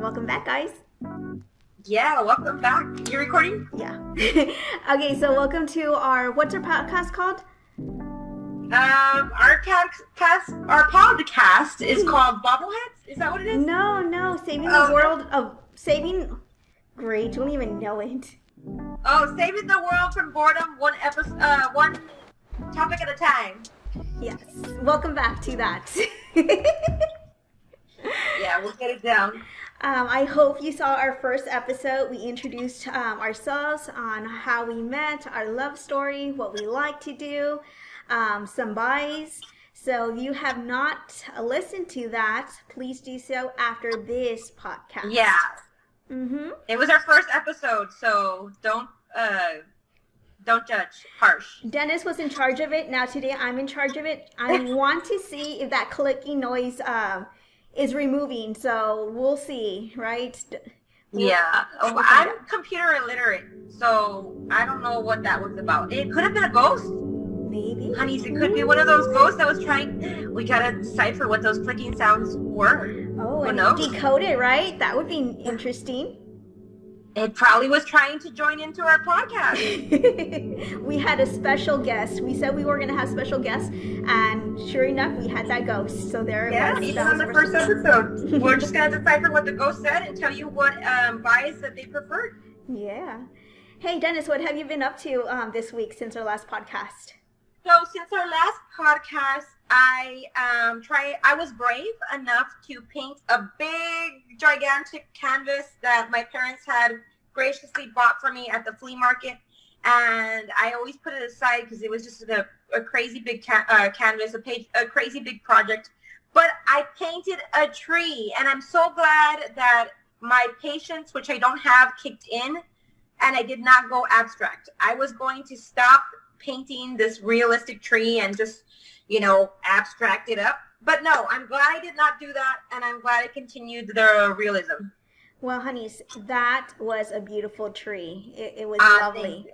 Welcome back, guys. Yeah, welcome back. You recording? Yeah. okay, so welcome to our what's our podcast called? Um, our podcast, our podcast is called Bobbleheads. Is that what it is? No, no, saving the Oh. world of saving. Great, don't even know it. Oh, saving the world from boredom, one episode, uh, one topic at a time. Yes. Welcome back to that. Yeah, we'll get it down. Um, I hope you saw our first episode. We introduced um, ourselves on how we met, our love story, what we like to do, um, some buys. So if you have not listened to that, please do so after this podcast. Yeah, Mm-hmm. it was our first episode, so don't uh, don't judge harsh. Dennis was in charge of it. Now today I'm in charge of it. I want to see if that clicking noise um, is removing. So we'll see, right? Yeah, oh, We'll I'm computer illiterate, so I don't know what that was about. It could have been a ghost. Maybe. Honeys, it could be one of those ghosts that was trying. We gotta decipher what those clicking sounds were. Oh, and decode it, right? That would be interesting. It probably was trying to join into our podcast. we had a special guest. We said we were going to have special guests, and sure enough, we had that ghost. So there it Yeah, even on the first episode, we're just gonna decipher what the ghost said and tell you what um, bias that they preferred. Yeah. Hey, Dennis, what have you been up to um, this week since our last podcast? So since our last podcast, I um try. I was brave enough to paint a big, gigantic canvas that my parents had graciously bought for me at the flea market, and I always put it aside because it was just a, a crazy big ca- uh, canvas, a page, a crazy big project. But I painted a tree, and I'm so glad that my patience, which I don't have, kicked in, and I did not go abstract. I was going to stop painting this realistic tree and just, you know, abstract it up. But no, I'm glad I did not do that, and I'm glad I continued the realism. Well, honeys, that was a beautiful tree. It, it was Ah, lovely. thank you.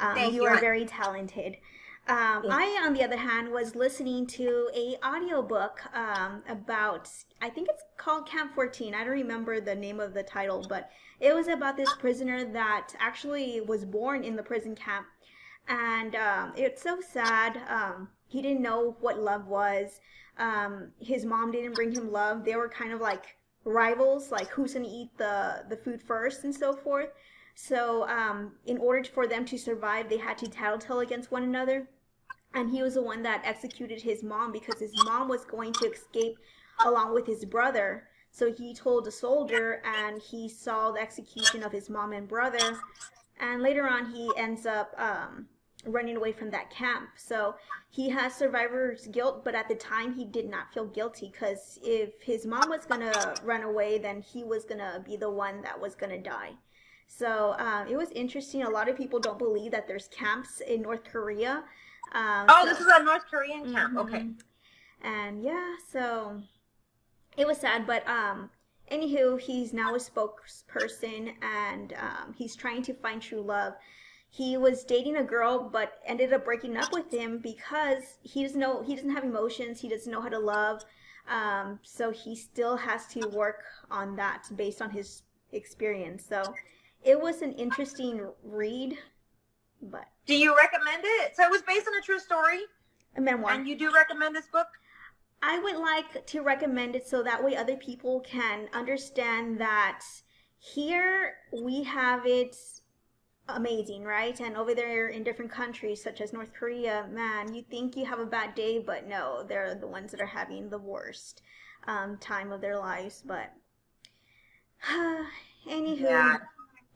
Um, Thank you you, are very talented. Um, I, on the other hand, was listening to a audiobook um, about, I think it's called Camp 14. I don't remember the name of the title, but it was about this prisoner that actually was born in the prison camp. And um, it's so sad. Um, he didn't know what love was. Um, his mom didn't bring him love. They were kind of like rivals, like who's to eat the, the food first and so forth. So, um, in order for them to survive, they had to tattletale against one another. And he was the one that executed his mom because his mom was going to escape along with his brother. So he told a soldier, and he saw the execution of his mom and brother. And later on, he ends up um, running away from that camp. So he has survivor's guilt, but at the time, he did not feel guilty because if his mom was gonna run away, then he was gonna be the one that was gonna die. So um, it was interesting. A lot of people don't believe that there's camps in North Korea. Um, Oh, so- this is a North Korean camp. Okay. Mhm. And yeah, so it was sad, but um, anywho, he's now a spokesperson and um, he's trying to find true love. He was dating a girl, but ended up breaking up with him because he doesn't know he doesn't have emotions. He doesn't know how to love. Um, so he still has to work on that based on his experience. So it was an interesting read, but Do you recommend it? So it was based on a true story, a memoir. and you do recommend this book? I would like to recommend it so that way other people can understand that here we have it amazing, right? And over there in different countries such as North Korea, man, you think you have a bad day, but no, they're the ones that are having the worst um, time of their lives. But anywho, Yeah.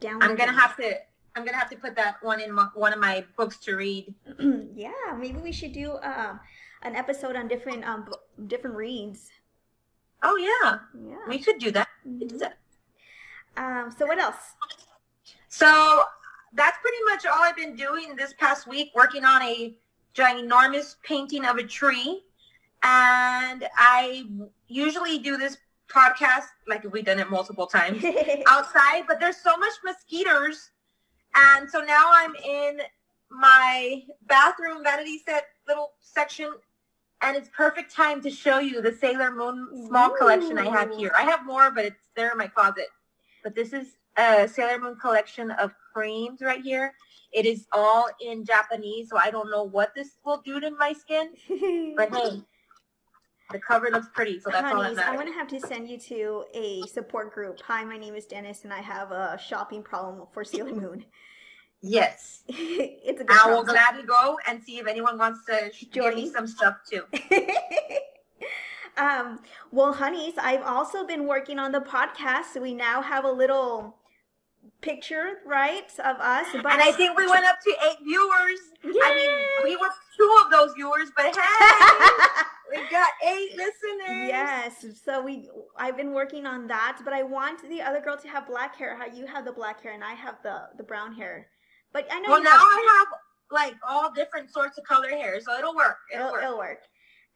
down. I'm gonna go. have to. I'm gonna have to put that one in my, one of my books to read. yeah, maybe we should do um, an episode on different um, b- different reads. Oh yeah, Yeah. we could do that. We could do Mhm. that. Um, so what else? So that's pretty much all I've been doing this past week, working on a ginormous painting of a tree. And I usually do this podcast, like we've done it multiple times, outside, but there's so much mosquitoes. And so now I'm in my bathroom vanity set little section and it's perfect time to show you the Sailor Moon small collection I have here. I have more, but it's there in my closet. But this is a Sailor Moon collection of creams right here. It is all in Japanese, so I don't know what this will do to my skin. But hey, the cover looks pretty, so that's all that Honeys, matters. I'm gonna have to send you to a support group. Hi, my name is Dennis, and I have a shopping problem for Sailor Moon. Yes. it's a good I will problem. gladly go and see if anyone wants to sh- give me me? some stuff too. um, well, honeys, I've also been working on the podcast. So we now have a little picture, right, of us. But And I think we went up to eight viewers. I mean, we were two of those viewers, but hey, we got eight listeners. yes. So we, I've been working on that, but I want the other girl to have black hair. How you have the black hair and I have the the brown hair. But I know Well, you now have- I have like all different sorts of color hair, so it'll work. It'll, it'll, work. it'll work.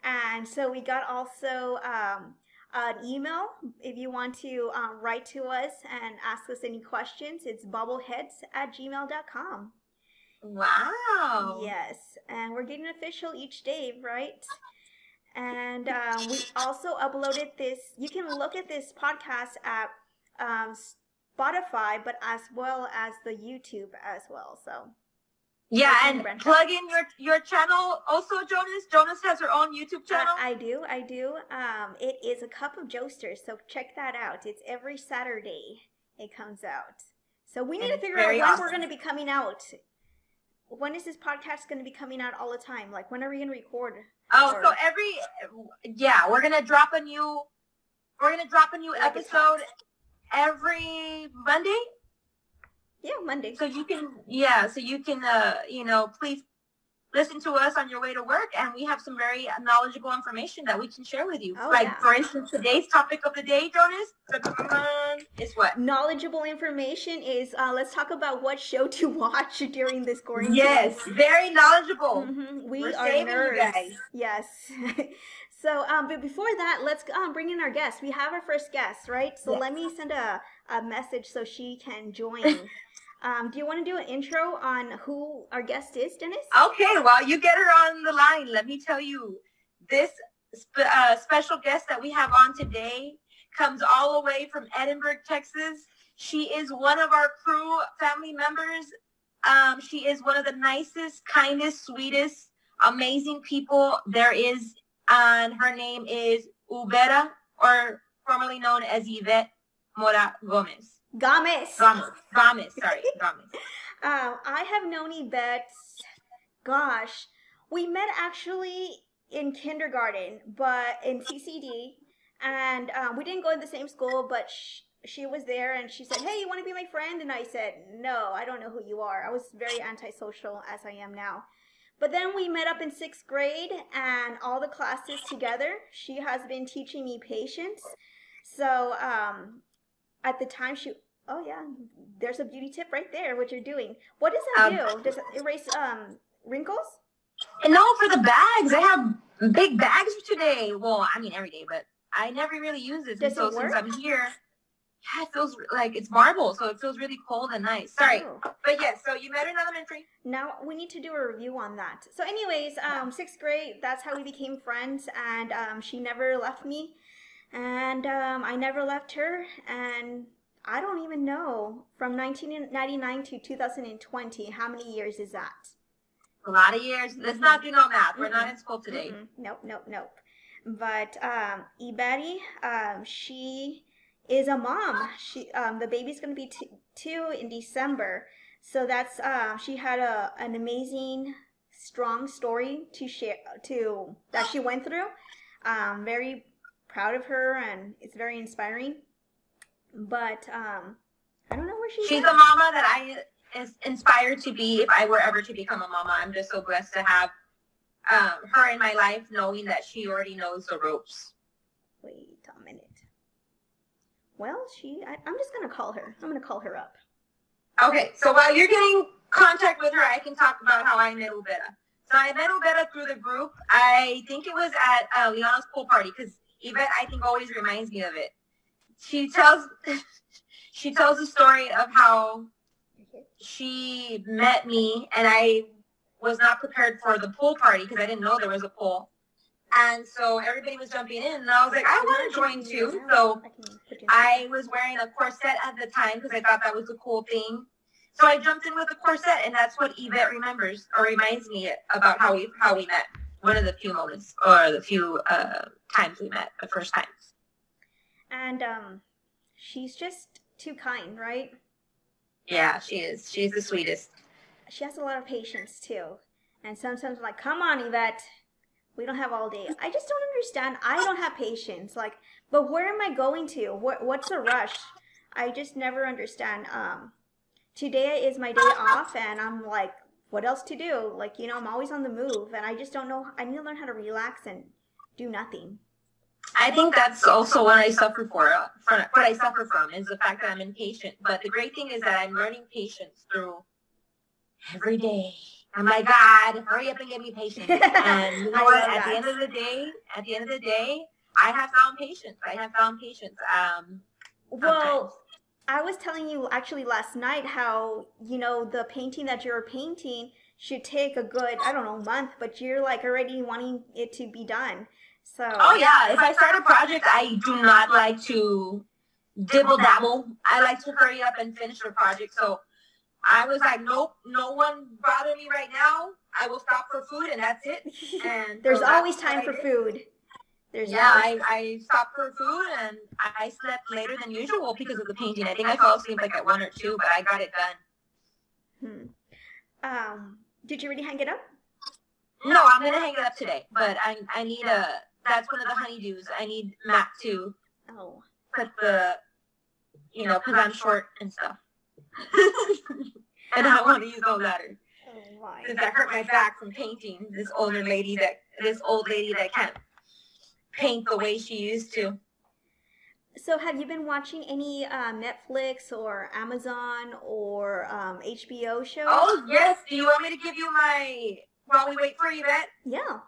And so we got also um, an email if you want to um, write to us and ask us any questions. It's bubbleheads at gmail.com. Wow. Yes, and we're getting official each day, right? And um, we also uploaded this. You can look at this podcast at um, Spotify, but as well as the YouTube as well. So Yeah, and plug in your your channel also, Jonas. Jonas has her own YouTube channel. I, I do, I do. Um, it is a cup of Joesters, so check that out. It's every Saturday it comes out. So we need And to figure out when we're going to be coming out. When is this podcast going to be coming out all the time? Like when are we going to record? oh, or- so every yeah, we're gonna drop a new we're gonna drop a new Like episode every Monday. Yeah, Monday. So you can yeah, so you can uh you know please listen to us on your way to work, and we have some very knowledgeable information that we can share with you. Oh, like yeah. for instance, today's topic of the day, Jonas, is what. Knowledgeable information is uh, let's talk about what show to watch during this quarantine. Yes, very knowledgeable. Mhm, We We're are nerds. Yes. so, um, but before that, let's um, bring in our guest. We have our first guest, right? So Yes. let me send a, a message so she can join. um, do you want to do an intro on who our guest is, Dennis? Okay, well, you get her on the line. Let me tell you, this uh, special guest that we have on today comes all the way from Edinburg, Texas. She is one of our crew family members. Um, she is one of the nicest, kindest, sweetest, amazing people there is. And her name is Ubera, or formerly known as Yvette Mora Gomez. Gomez. Gomez. Gomez, sorry, Gomez. Um, I have known Yvette, gosh, we met actually in kindergarten, but in CCD, and um, we didn't go to the same school, but sh- she was there and she said, Hey, you want to be my friend? And I said, No, I don't know who you are. I was very antisocial as I am now. But then we met up in sixth grade and all the classes together. She has been teaching me patience. So um, at the time, she Oh yeah, there's a beauty tip right there. What you're doing? What does that Um, do? Does it erase um wrinkles? And no, for the bags, I have big bags for today. Well, I mean every day, but I never really use this. Does and so it since? I'm here, yeah, it feels like it's marble, so it feels really cold and nice. Sorry, Oh. but yes. so you met in elementary. Now we need to do a review on that. So, anyways, um, sixth grade. That's how we became friends, and um, she never left me, and um, I never left her, and I don't even know from 1999 to 2020 how many years is that? A lot of years. Let's not do no math. We're not in school today. Mm-mm. Nope, nope, nope. But um, Iberi, um, she is a mom. She um, the baby's gonna be t- two in December, so that's uh, she had a an amazing, strong story to share to that she went through. Um, very proud of her, and it's very inspiring. But um, I don't know where she's. She's at. a mama that I is inspired to be if I were ever to become a mama. I'm just so blessed to have um, her in my life, knowing that she already knows the ropes. Wait a minute. Well, she. I, I'm just gonna call her. I'm gonna call her up. Okay, so while you're getting contact with her, I can talk about how I met Ubera. So I met Ubera through the group. I think it was at uh, Liana's pool party because Yvette, I think, always reminds me of it. She tells she tells the story of how she met me and I was not prepared for the pool party because I didn't know there was a pool. And so everybody was jumping in, and I was like, I want to join too. So I was wearing a corset at the time because I thought that was a cool thing. So I jumped in with a corset, and that's what Yvette remembers or reminds me about how we how we met. One of the few moments or the few uh, times we met, the first times. And um, she's just too kind, right? Yeah, she is. She's the sweetest. She has a lot of patience too. And sometimes I'm like, come on, Yvette, we don't have all day. I just don't understand. I don't have patience. Like, but where am I going to? What what's the rush? I just never understand. Um, today is my day off, and I'm like, what else to do? Like, you know, I'm always on the move, and I just don't know. I need to learn how to relax and do nothing. I think that's also what I suffer for. for what I suffer from is the fact that I'm impatient. But the great thing is that I'm learning patience through every day. Oh my God, hurry up and give me patience. And you know what? At the end of the day, at the end of the day, I have found patience. I have found patience. Um, well, I was telling you actually last night how you know the painting that you're painting should take a good I don't know month, but you're like already wanting it to be done. So. Oh yeah, if I start a project, I do not like to dibble dabble. I like to hurry up and finish the project. So I was like, nope, no one bother me right now. I will stop for food and that's it. And there's so always time for food. There's yeah, I, I stopped for food and I slept later than usual because of the painting. I think I fell asleep like at one or two, but I got it done. Hmm. Um, did you already hang it up? No, I'm gonna hang it up today, but I I need a. That's one of the honeydews. I need Matt to. Oh. Put the, you know, because I'm short and stuff. and I want to use no ladder. Oh Since I hurt my back from painting this older lady that this old lady that can't paint the way she used to. So, have you been watching any uh, Netflix or Amazon or um, HBO shows? Oh yes. Do you want me to give you my while we wait for you, Yvette? Yeah.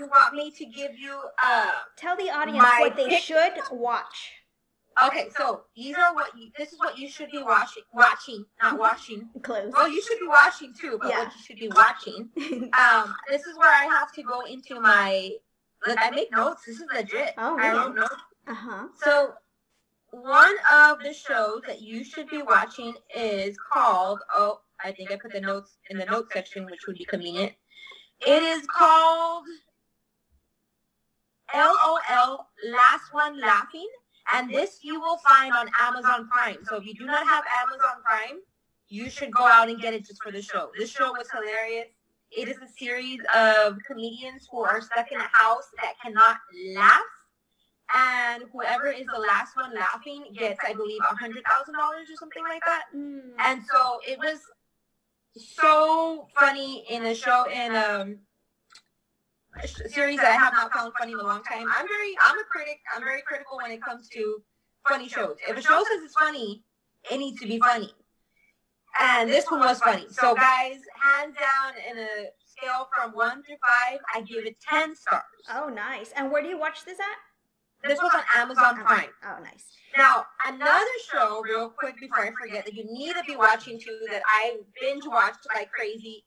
You want me to give you uh? Tell the audience what they pick- should watch. Okay, so these are what you. This is what you should be watching. Watching, not watching. Close. Well, you should be watching too, but yeah. what you should be watching. um, this is where I have to go into my. Like I make notes. This is legit. Oh? I don't know. Uh huh. So, one of the shows that you should be watching is called. Oh, I think I put the notes in the notes section, which would be convenient. It is called LOL Last One Laughing. And this you will find on Amazon Prime. So if you do not have Amazon Prime, you should go out and get it just for the show. This show was hilarious. It is a series of comedians who are stuck in a house that cannot laugh. And whoever is the last one laughing gets, I believe, a $100,000 or something like that. Mm. And so it was so funny in the show. And um, series that I have not found funny in a long time. I'm very, I'm a critic. I'm very critical when it comes to funny shows. If a show says it's funny, it needs to be funny. And this one was funny. So guys, hands down in a scale from one through five, I give it 10 stars. Oh, nice. And where do you watch this at? This was on Amazon Prime. Oh, nice. Now, another show, real quick before I forget, that you need to be watching too, that I binge watched like crazy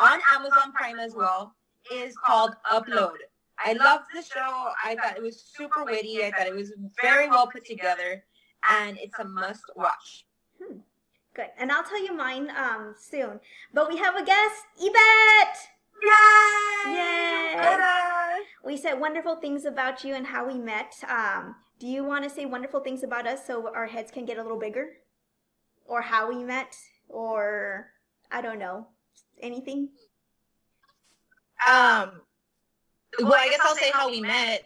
on Amazon Prime as well, is called Upload. I loved the show. I thought it was super witty. I thought it was very well put together, and it's a must watch. Hmm. Good. And I'll tell you mine um, soon. But we have a guest, Yvette! Yay! Yay! We said wonderful things about you and how we met. Um, do you want to say wonderful things about us so our heads can get a little bigger? Or how we met? Or, I don't know, anything? Um, well, I guess I'll say how we met.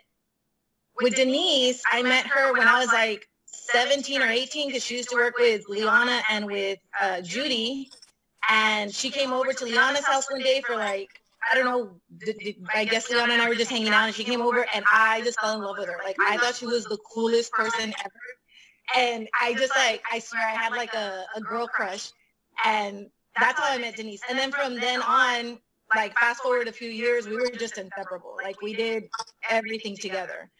With Denise, I met her when I was like 17 or 18 because she used to work with Liana and with uh, Judy. And she came over to Liana's house one day for like, I don't know, I guess Liana and I were just hanging out and she came over and I just fell in love with her. Like, I thought she was the coolest person ever. And I just like, I swear I had like a, a girl crush. And that's how I met Denise. And then from then on, like fast forward a few years, we were just inseparable. Like we did everything together.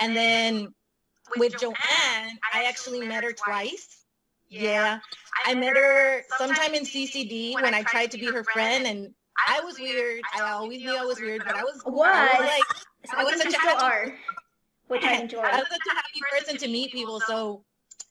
And then with Joanne, I actually met her twice. Yeah. I met her sometime in CCD when I tried to be her friend and I was weird. I always knew I was weird, but I was what? I was like I was such a are, which I enjoy. I was such a happy person to meet people. So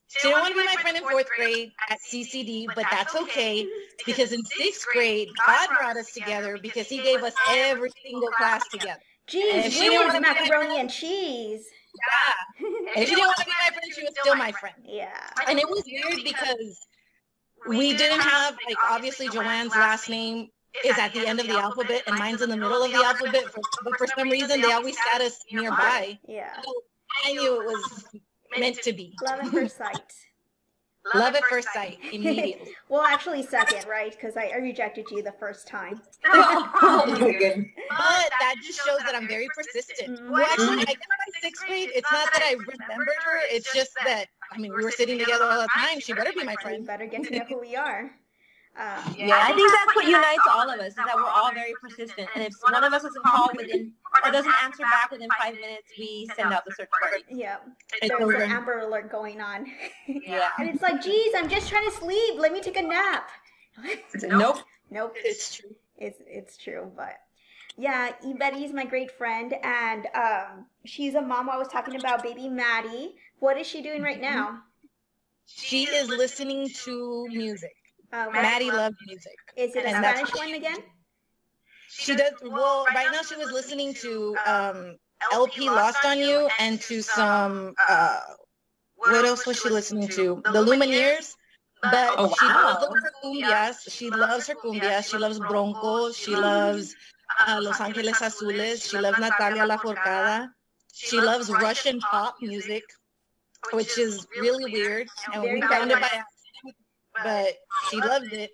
she didn't want to be my friend in fourth grade at CCD, but that's okay because in sixth grade, God brought us together because He gave us every single class together. Jeez, she didn't macaroni and cheese. Yeah. And she didn't want to be my friend, she was still my friend. Yeah. And it was weird because we didn't have, like, obviously Joanne's last name is at the end of the alphabet and mine's in the middle of the alphabet. For, but for some reason, they always sat us nearby. Yeah. I knew it was meant to be. Love at first sight. Love at first sight, immediately. well, actually, second, right? Because I, I, rejected you the first time. oh, but that just shows that I'm very persistent. Mm-hmm. Well, actually, I guess by sixth grade, it's not that I remembered her. It's just that, I mean, we were sitting together all the time. She better be my friend. You better get to know who we are. Um, yeah, I think that's what unites all of us is that we're all very persistent. And if one of us doesn't call within or doesn't answer back within five minutes, we send out the search party. Yeah, there's an Amber Alert going on. Yeah, and it's like, geez, I'm just trying to sleep. Let me take a nap. nope, nope. It's true. It's it's true, but yeah, Betty is my great friend, and um, she's a mom. I was talking about baby Maddie. What is she doing right now? She is listening to music. Uh, Maddie loves music. Is it a Spanish one again? She does. Well, right now she was listening to um, LP Lost on You and to some. Uh, what else was she listening to? The Lumineers. But oh, wow. she loves her cumbias. She loves her cumbias. She loves Bronco. She loves uh, Los Angeles Azules. She loves Natalia Lafourcade. She loves Russian pop music, which is really weird. And we found it by but she loved it.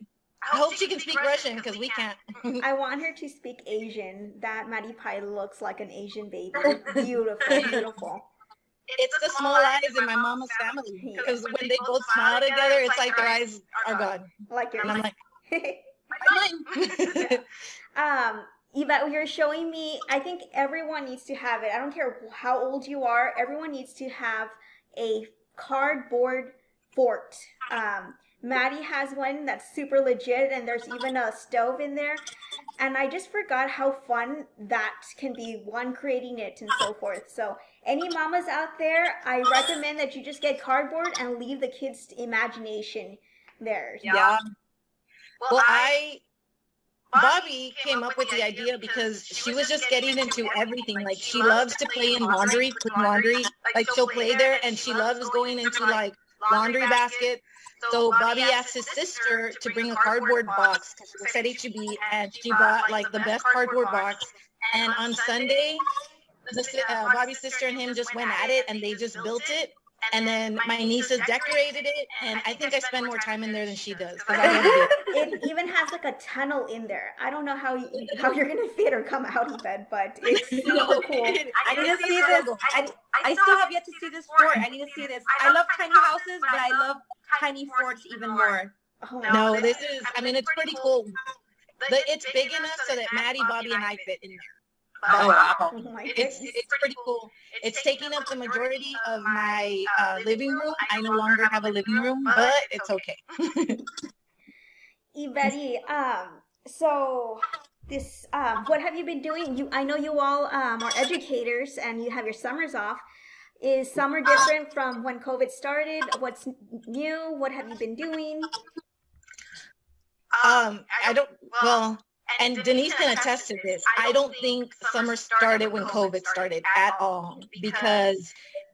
I hope she can speak Russian because we can't. I want her to speak Asian. That Maddie Pie looks like an Asian baby. Beautiful, beautiful. It's the small eyes in my mama's family because when they both smile together, it's like their eyes are gone. Like yours. And I'm like, um, Eva, you're showing me. I think everyone needs to have it. I don't care how old you are. Everyone needs to have a cardboard fort. Um, Maddie has one that's super legit, and there's even a stove in there. And I just forgot how fun that can be, one creating it and so forth. So, any mamas out there, I recommend that you just get cardboard and leave the kids' imagination there. Yeah. yeah. Well, I Bobby came up with the idea because she was just getting into everything. Like she loves to play in laundry, put laundry. Like she'll play there, and she loves going into like laundry basket. So Bobby asked his sister to bring a cardboard box because she at HEB and she bought like the best cardboard box. And on Sunday, the, uh, Bobby's sister and him just went at it and they just built it. And then my nieces decorated it, and I think I spend more time in there than she does. it even has like a tunnel in there. I don't know how you, how you're gonna fit or come out of bed, but it's super cool. I need to see this. I, I still have yet to see this fort. I need to see this. I love tiny houses, but I love tiny forts even more. Oh, no, this is, I mean, it's pretty cool. But it's big enough so that Maddie, Bobby, and I fit in there. Oh, wow. Oh it's, it's pretty cool. It's taking up the majority of my uh, living room. I no longer have a living room, but it's okay. Betty, um, so this, um, what have you been doing? You, I know you all um, are educators and you have your summers off. Is summer different from when COVID started? What's new? What have you been doing? Um, I don't, well, and Denise can attest to this. I don't think summer started when COVID started at all because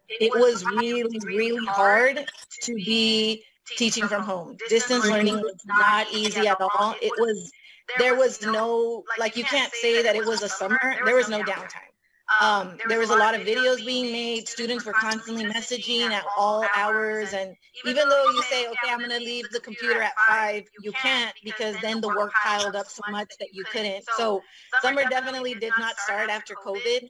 it was really, really hard to be teaching from home. Distance learning was not easy at all. It was, there was no, like you can't say that it was a summer. There was no downtime. Um, there was a lot of videos being made. Students were constantly messaging at all hours. And even though you say, okay, I'm going to leave the computer at five, you can't because then the work piled up so much that you couldn't. So summer definitely did not start after COVID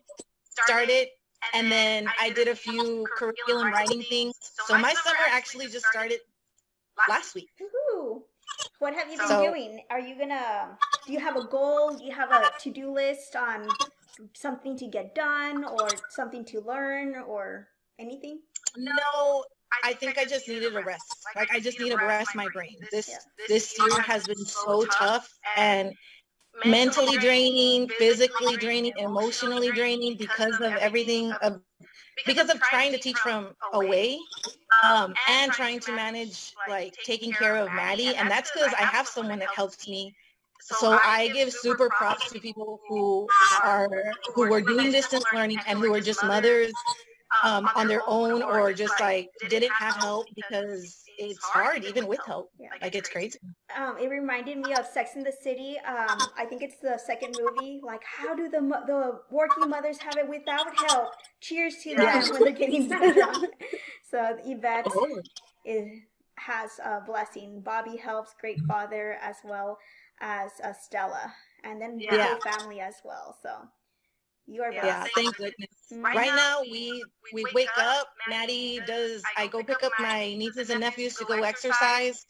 started. And then I did a few curriculum writing things. So my summer actually just started last week. Woo-hoo. What have you been so, doing? Are you gonna? Do you have a goal? Do you have a to-do list on something to get done or something to learn or anything? No, I think I just needed a rest. Like I just need to rest my brain. This this year has been so tough and mentally draining, physically draining, emotionally draining because of everything of because of trying to teach from away um, and trying to manage like taking care of Maddie. And that's because I have someone that helps me. So I give super props to people who are who were doing distance learning and who are just mothers um, on their own or just like didn't have help because it's hard even with help. Yeah. Like it's crazy. Um, it reminded me of Sex in the City. Um, I think it's the second movie. Like, how do the the working mothers have it without help? Cheers to them Yeah. when they're getting drunk. so Yvette Oh. is, has a blessing. Bobby helps, great father as well as uh, Stella, and then the Yeah. whole family as well. So you are Yeah. Yeah, thank goodness. Mhm. Right now, we we wake up. Maddie does. I go pick up my nieces and nephews to go exercise,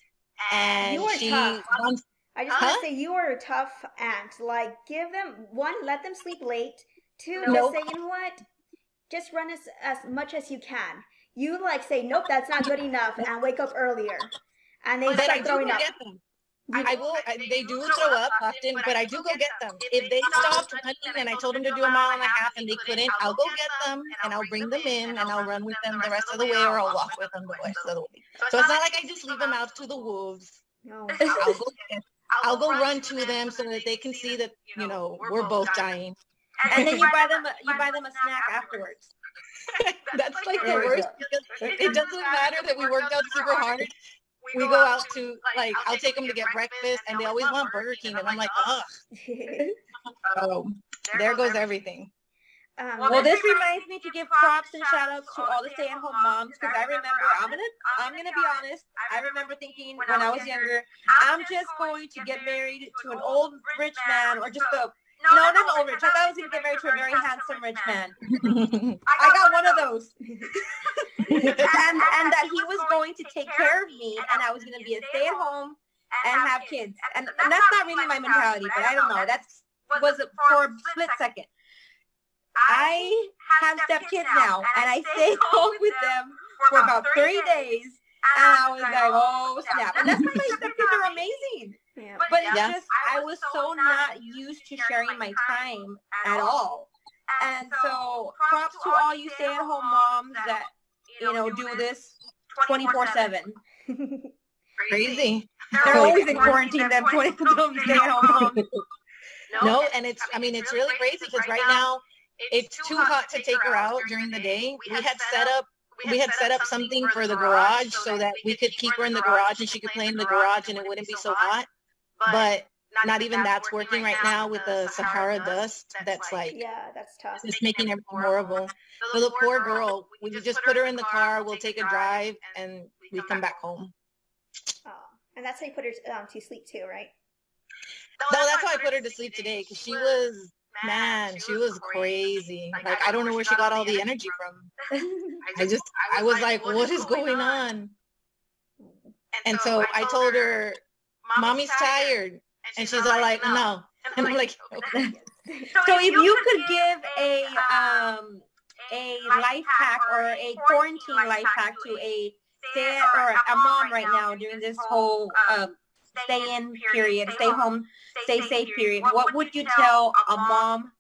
and You are she tough. runs. I just Huh? want to say you are a tough aunt. Like, give them one, let them sleep late. Two, Nope. just say, you know what? Just run as as much as you can. You like say, nope, that's not good enough, and wake up earlier, and they But start do throwing up. them. You- I will. I, they do throw up often, but I do go get them. If they stopped running and I told them to do a mile and a half and they couldn't, I'll go get them and I'll bring them in and I'll run with them the rest of the way, or I'll walk with them the rest of the way. So it's not like I just leave them out to the wolves. no. I'll go. I'll go run to them so that they can see that you know we're both dying. And then you buy them a, you buy them a snack afterwards. That's like the worst. It doesn't matter that we worked out super hard. We go out to like I'll take them to get breakfast, and they always want Burger King, and I'm like, ugh. Oh, there goes everything. um, Well, this reminds me to give props and shout outs to all the stay-at-home moms because I remember I'm gonna I'm gonna be honest. I remember thinking when I was younger, I'm just going to get married to an old rich man or just a no, not an old rich. I thought I was gonna get married to a very handsome rich man. I got one of those, and and that he was going to take care of me, and I was gonna be a stay-at-home and have kids. And, and that's not really my mentality, but I don't know. That was it for a split second. I have stepkids now, and I stay home with them for about 30 days, and I was like, oh, oh snap! And that's because my stepkids are amazing. yeah. But it's Yeah. just I was so not used to sharing my time at all. And so props to all you stay-at-home moms that you know do this 24/7. Crazy. They're always in quarantine. Them 20 them stay-at-home moms. No, and it's I mean it's really crazy because right now it's too hot to take her out during the day. We had set up we had set up something for the garage so that we could keep her in the garage and she could play in the garage and it wouldn't be so hot. But not even that's working right now with the Sahara dust. That's like yeah, that's tough. just making everything horrible. So the poor girl, we just put her in the car, we'll take a drive, and we come back home. Oh, and that's how you put her um, to sleep too, right? No, that's how I put her to sleep today because she was, man, she was crazy. Like, I don't know where she got all the energy from. I just, I was like, what is going on? And so I told her, mommy's tired. And she's all like, no. And I'm like, okay. So if you could give a um a life hack or a quarantine life hack to a stay or a mom right now during this whole um, stay in period, stay home, stay safe period, what would you tell a mom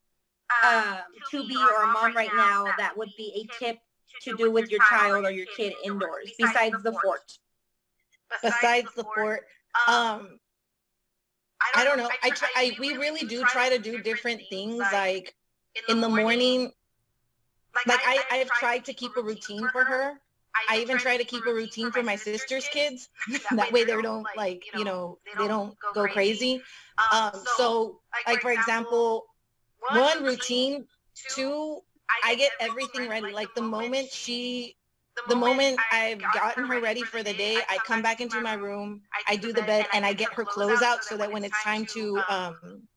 um, to be or a mom right now that would be a tip to do with your child or your kid indoors besides the fort? besides the fort, um, I don't know. I try, I, we really do try to do different things. Like in the morning, like I, I've tried to keep a routine for her. I even try to keep a routine for my sister's kids. that way they don't like, you know, they don't go crazy. Um, so like for example, one routine, two, I get everything ready. Like the moment she, the moment I've gotten her ready for the day, I come back into my room, I do the bed, and I get her clothes out so that when it's time to um,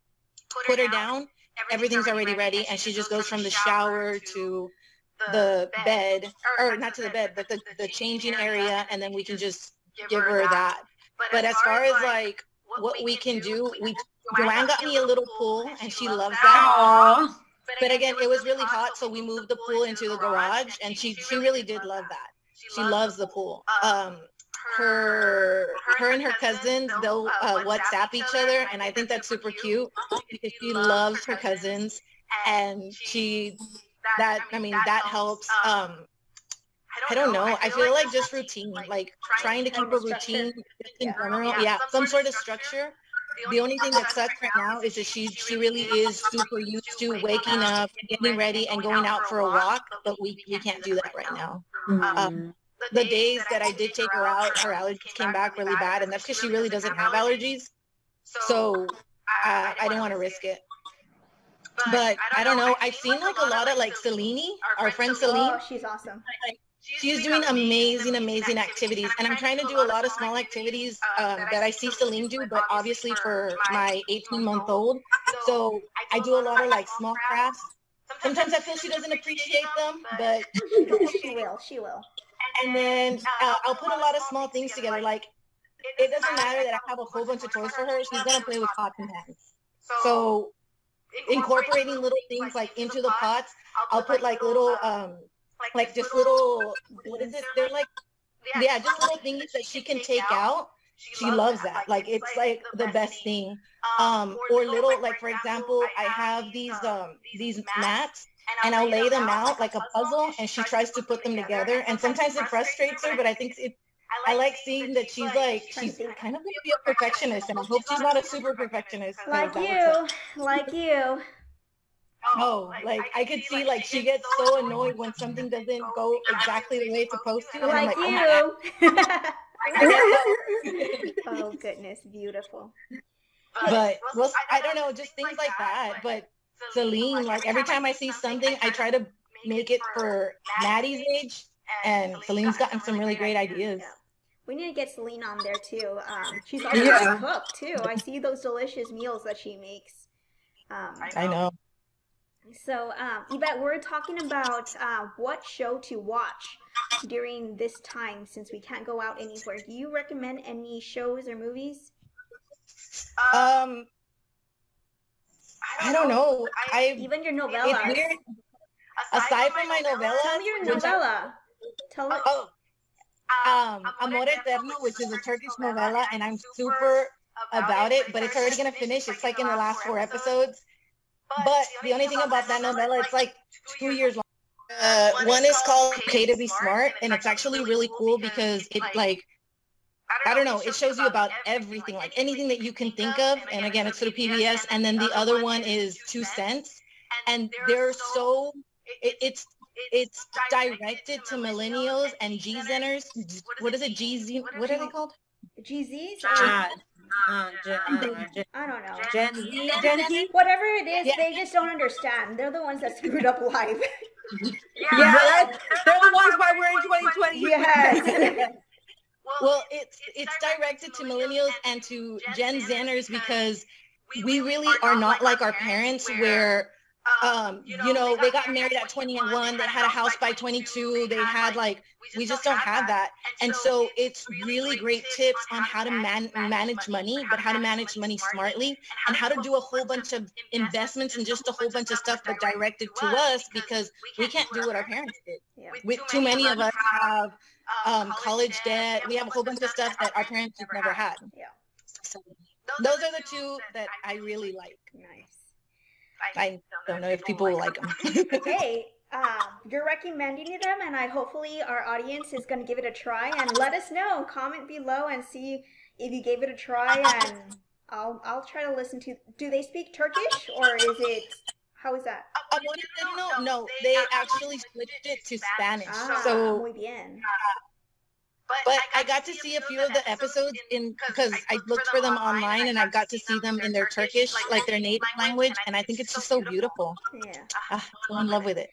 put her down, everything's already ready, and she just goes from the shower to the bed, or not to the bed, but the, the changing area, and then we can just give her that. But as far as like what we can do, we Joanne got me a little pool, and she loves that. Aww. But again, it was really hot, so we moved the pool into the garage, and she she really did love that. She loves the pool. Um, her her and her cousins they'll uh, WhatsApp each other, and I think that's super cute because she loves her cousins, and she that I mean that helps. Um, I don't know. I feel like just routine, like trying to keep a routine in general. Yeah, some sort of structure. The only thing that sucks right now is that she she really is super used to waking up, getting ready, and going out for a walk. But we we can't do that right now. Um, the days that I did take her out, her allergies came back really bad, and that's because she really doesn't have allergies. So uh, I don't want to risk it. But I don't know. I've seen like a lot of like Celine, our friend Celine. Oh, she's awesome. She's doing amazing, amazing activities, and I'm trying to do a lot of small activities um, that I see Celine do, but obviously for my 18 month old. So I do a lot of like small crafts. Sometimes I feel she doesn't appreciate them, but she will. She will. and then uh, I'll put a lot of small things together. Like it doesn't matter that I have a whole bunch of toys for her; she's gonna play with pots and pans. So incorporating little things like into the pots, I'll put like little um like just little what is it? They're like yeah, just little things that she can take out. She loves that. Like it's like the best thing. Um, or little like for example, I have these um these mats and I'll lay them out like a puzzle and she tries to put them together and sometimes it frustrates her, but I think it I like seeing that she's like she's kind of gonna be a perfectionist and I hope she's not a super perfectionist. Like you, like you. Oh, like I could see like she gets so annoyed when something doesn't go exactly the way it's supposed to. And I'm Like like, oh my you. God. oh goodness, beautiful. but well, I don't know, just things like that. But Celine, like every time I see something, I try to make it for Maddie's age, and Celine's gotten some really great ideas. We need to get Celine on there too. Um, she's also Yeah. a cook too. I see those delicious meals that she makes. Um, I know. So, um, Yvette, we're talking about uh, what show to watch during this time since we can't go out anywhere. Do you recommend any shows or movies? Um, I don't know. I Even your novella. weird. Aside from my novella, Tell me your novella. Tell it. Oh, um, Amor Eterno, which is a Turkish novella, and I'm super about it, but it's already gonna finish. It's like in the last four episodes. But the only thing about that novella, it's like two years long. Uh, one is called "Okay to Be Smart," and it's actually really cool because it like I don't know, it shows you about everything, like anything that you can think of. And again, it's through PBS. And then the other one is Two Cents, and they're so it, it's it's directed to millennials and G Zeners. What is it? G Z? What are they called? GZs? Ah, uh, Gen, uh, Gen, I don't know. Gen Z, Gen Z. Whatever it is, Yeah. they just don't understand. They're the ones that screwed up life. Yeah, that- they're the ones why we're in 2020. Yes. Well, it's it's directed to millennials and to Gen Zenners because we really are not like our parents where um you know they got married at 21 they had a house by 22 they had like we just don't have that and so it's really great tips on how to man- manage money but how to manage money smartly and how to do a whole bunch of investments and just a whole bunch of stuff but directed to us because we can't do what our parents did Yeah. with too many of us have um, college debt. We have a whole bunch of stuff that our parents never had. Yeah. So those are the two that I really like. Nice. I don't know if people will like them. Hey, um, you're recommending them, and I hopefully our audience is going to give it a try. And let us know. Comment below and see if you gave it a try, and I'll I'll try to listen to. Do they speak Turkish or is it? How is that? no, no, they actually switched it to Spanish. Ah, So, muy bien. But I got to see a few of the episodes in because I looked for them online and I got to see them in their Turkish, like their native language, and I think it's just so beautiful. Yeah. Ah, I'm in love with it.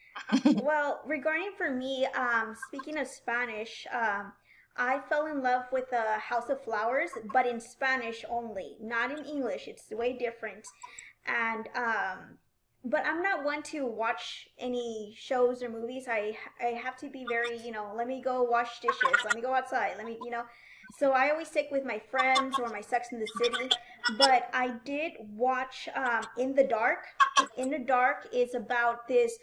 well, regarding for me, um, speaking of Spanish, um, I fell in love with the House of Flowers, but in Spanish only, not in English. It's way different, and um, but I'm not one to watch any shows or movies. I I have to be very, you know, let me go wash dishes, let me go outside, let me, you know. So I always stick with my friends or my Sex in the City. But I did watch um, In the Dark. In the Dark is about this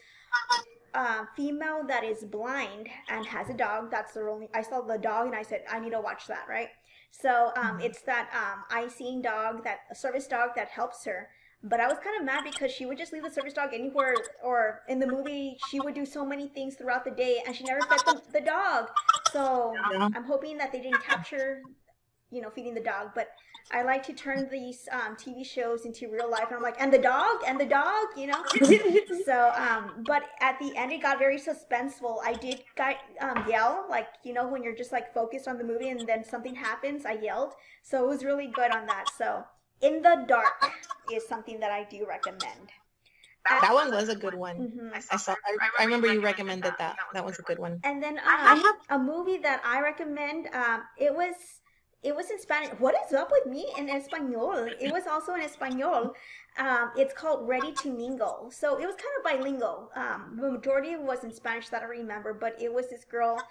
uh, female that is blind and has a dog. That's the only. I saw the dog and I said I need to watch that. Right. So um, Mm-hmm. it's that um, eye seeing dog, that service dog that helps her. But I was kind of mad because she would just leave the service dog anywhere, or in the movie, she would do so many things throughout the day, and she never fed the, the dog. So Yeah. I'm hoping that they didn't capture, you know, feeding the dog. But I like to turn these um, TV shows into real life, and I'm like, and the dog, and the dog, you know. so, um, but at the end, it got very suspenseful. I did um, yell, like you know, when you're just like focused on the movie, and then something happens. I yelled, so it was really good on that. So, in the dark is something that I do recommend. That one was a good one. hmm I saw. I, I remember you recommended that. That was a good one. And then um, I have- a movie that I recommend. Um, it was it was in Spanish. What is up with me in Espanol? It was also in Espanol. Um, it's called Ready to Mingle. So it was kind of bilingual. Um, the majority was in Spanish that I remember, but it was this girl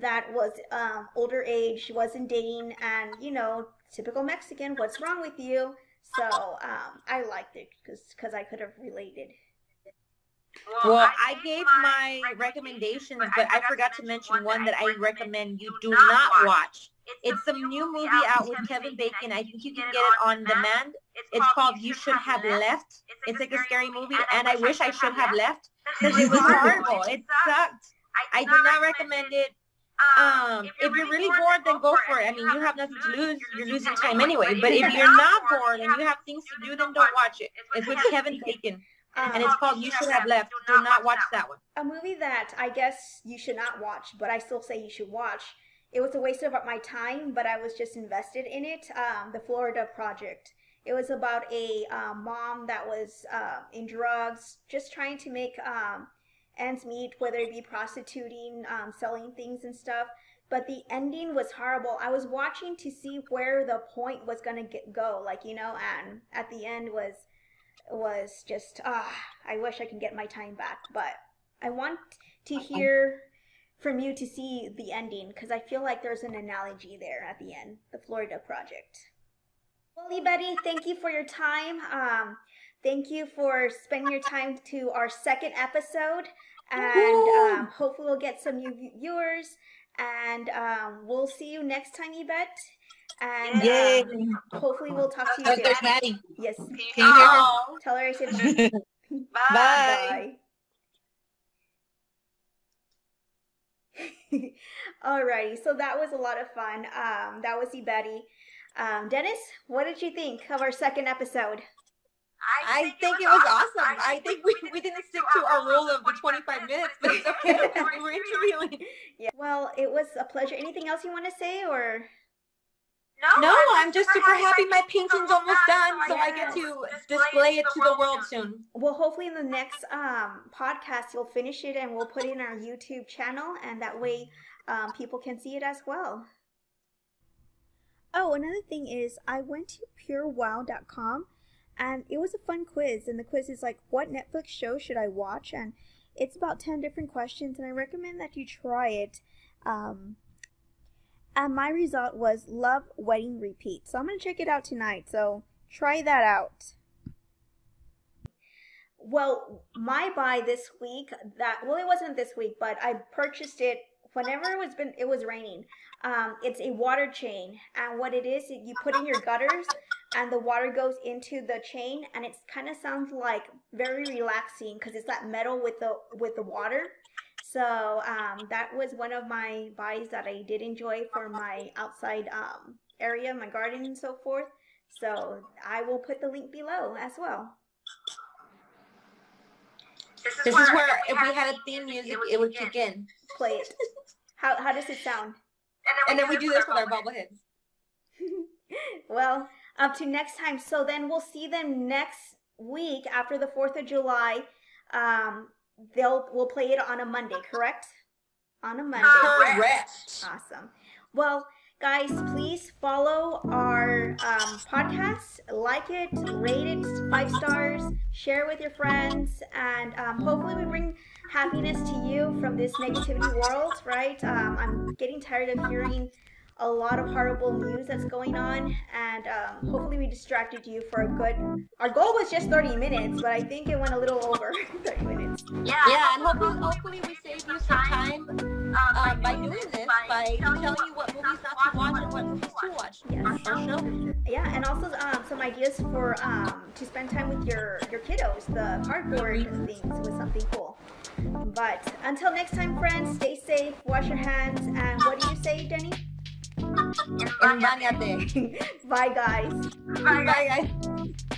that was um, older age. She wasn't dating, and you know, typical Mexican. What's wrong with you? So um, I liked it because I could have related. Well, I gave my recommendations, but I forgot to mention one that I recommend you do not watch. It's some new movie out with Kevin Bacon. I think you can get it on demand. It's called You Should Have Left. It's like a scary movie, and I wish I should have left because it was horrible. It sucked. I do not recommend it. Um, if you're really bored, then go for it. I mean, you have nothing to lose. You're losing time anyway. But if you're not bored and you have things to do, then don't watch it. It's with Kevin Bacon, Um, and it's called You Should Have Left. Do not watch that one. a movie that I guess you should not watch, but I still say you should watch. It was a waste of my time, but I was just invested in it. Um, the Florida Project. It was about a um, mom that was uh, in drugs, just trying to make um, ends meet, whether it be prostituting, um, selling things and stuff. But the ending was horrible. I was watching to see where the point was gonna get, go, like you know, and at the end was was just ah, I wish I could get my time back, but I want to hear from you to see the ending because I feel like there's an analogy there at the end, the Florida Project. Well, Betty, thank you for your time. Um, thank you for spending your time to our second episode, and um, hopefully we'll get some new viewers. And um, we'll see you next time, Yvette. And Yay! um, hopefully we'll talk to you Oh, soon. there's Maddie. Yes. Can you hear her? Tell her I said Bye. bye. Alrighty, so that was a lot of fun. Um, that was Betty. Um, Dennis, what did you think of our second episode? I think it was awesome. I think we, we didn't stick to our rule of the 25 minutes, but it's okay. We're interviewing. Yeah. Well, it was a pleasure. Anything else you want to say, or No, No, I'm just super happy my painting's almost done, so I get to display it to the world soon. well, hopefully in the next um, podcast you'll finish it and we'll put it in our YouTube channel, and that way um, people can see it as well. Oh, another thing is I went to purewow.com and it was a fun quiz. And the quiz is like, what Netflix show should I watch? And it's about 10 different questions, and I recommend that you try it. Um, and my result was Love Wedding Repeat. So I'm going to check it out tonight. So try that out. Well, my buy this week that well it wasn't this week, but I purchased it whenever it was been it was raining. Um, it's a water chain, and what it is, you put in your gutters, and the water goes into the chain, and it kind of sounds like very relaxing because it's that metal with the with the water. So um, that was one of my buys that I did enjoy for my outside um, area, my garden, and so forth. So I will put the link below as well. This is where if we had a theme music, it would kick in. Play it. How how does it sound? And then we do this with our bobbleheads. well, up to next time. So then we'll see them next week after the Fourth of July. Um, they'll we'll play it on a Monday, correct? On a Monday. Correct. Awesome. Well, guys, please follow our um, podcast, like it, rate it five stars, share with your friends, and um, hopefully we bring happiness to you from this negativity world. Right? Um, I'm getting tired of hearing a lot of horrible news that's going on, and um, hopefully we distracted you for a good. Our goal was just 30 minutes, but I think it went a little over 30 minutes. Yeah, yeah, and hopefully, hopefully we saved you some time um, by doing this, by telling you what movies not to watch and what movies to watch. Yes. Our show. Yeah, and also um, some ideas for um, to spend time with your your kiddos. The cardboard and things was something cool. But until next time, friends, stay safe, wash your hands, and what do you say, Denny? Bye, guys. Bye, guys.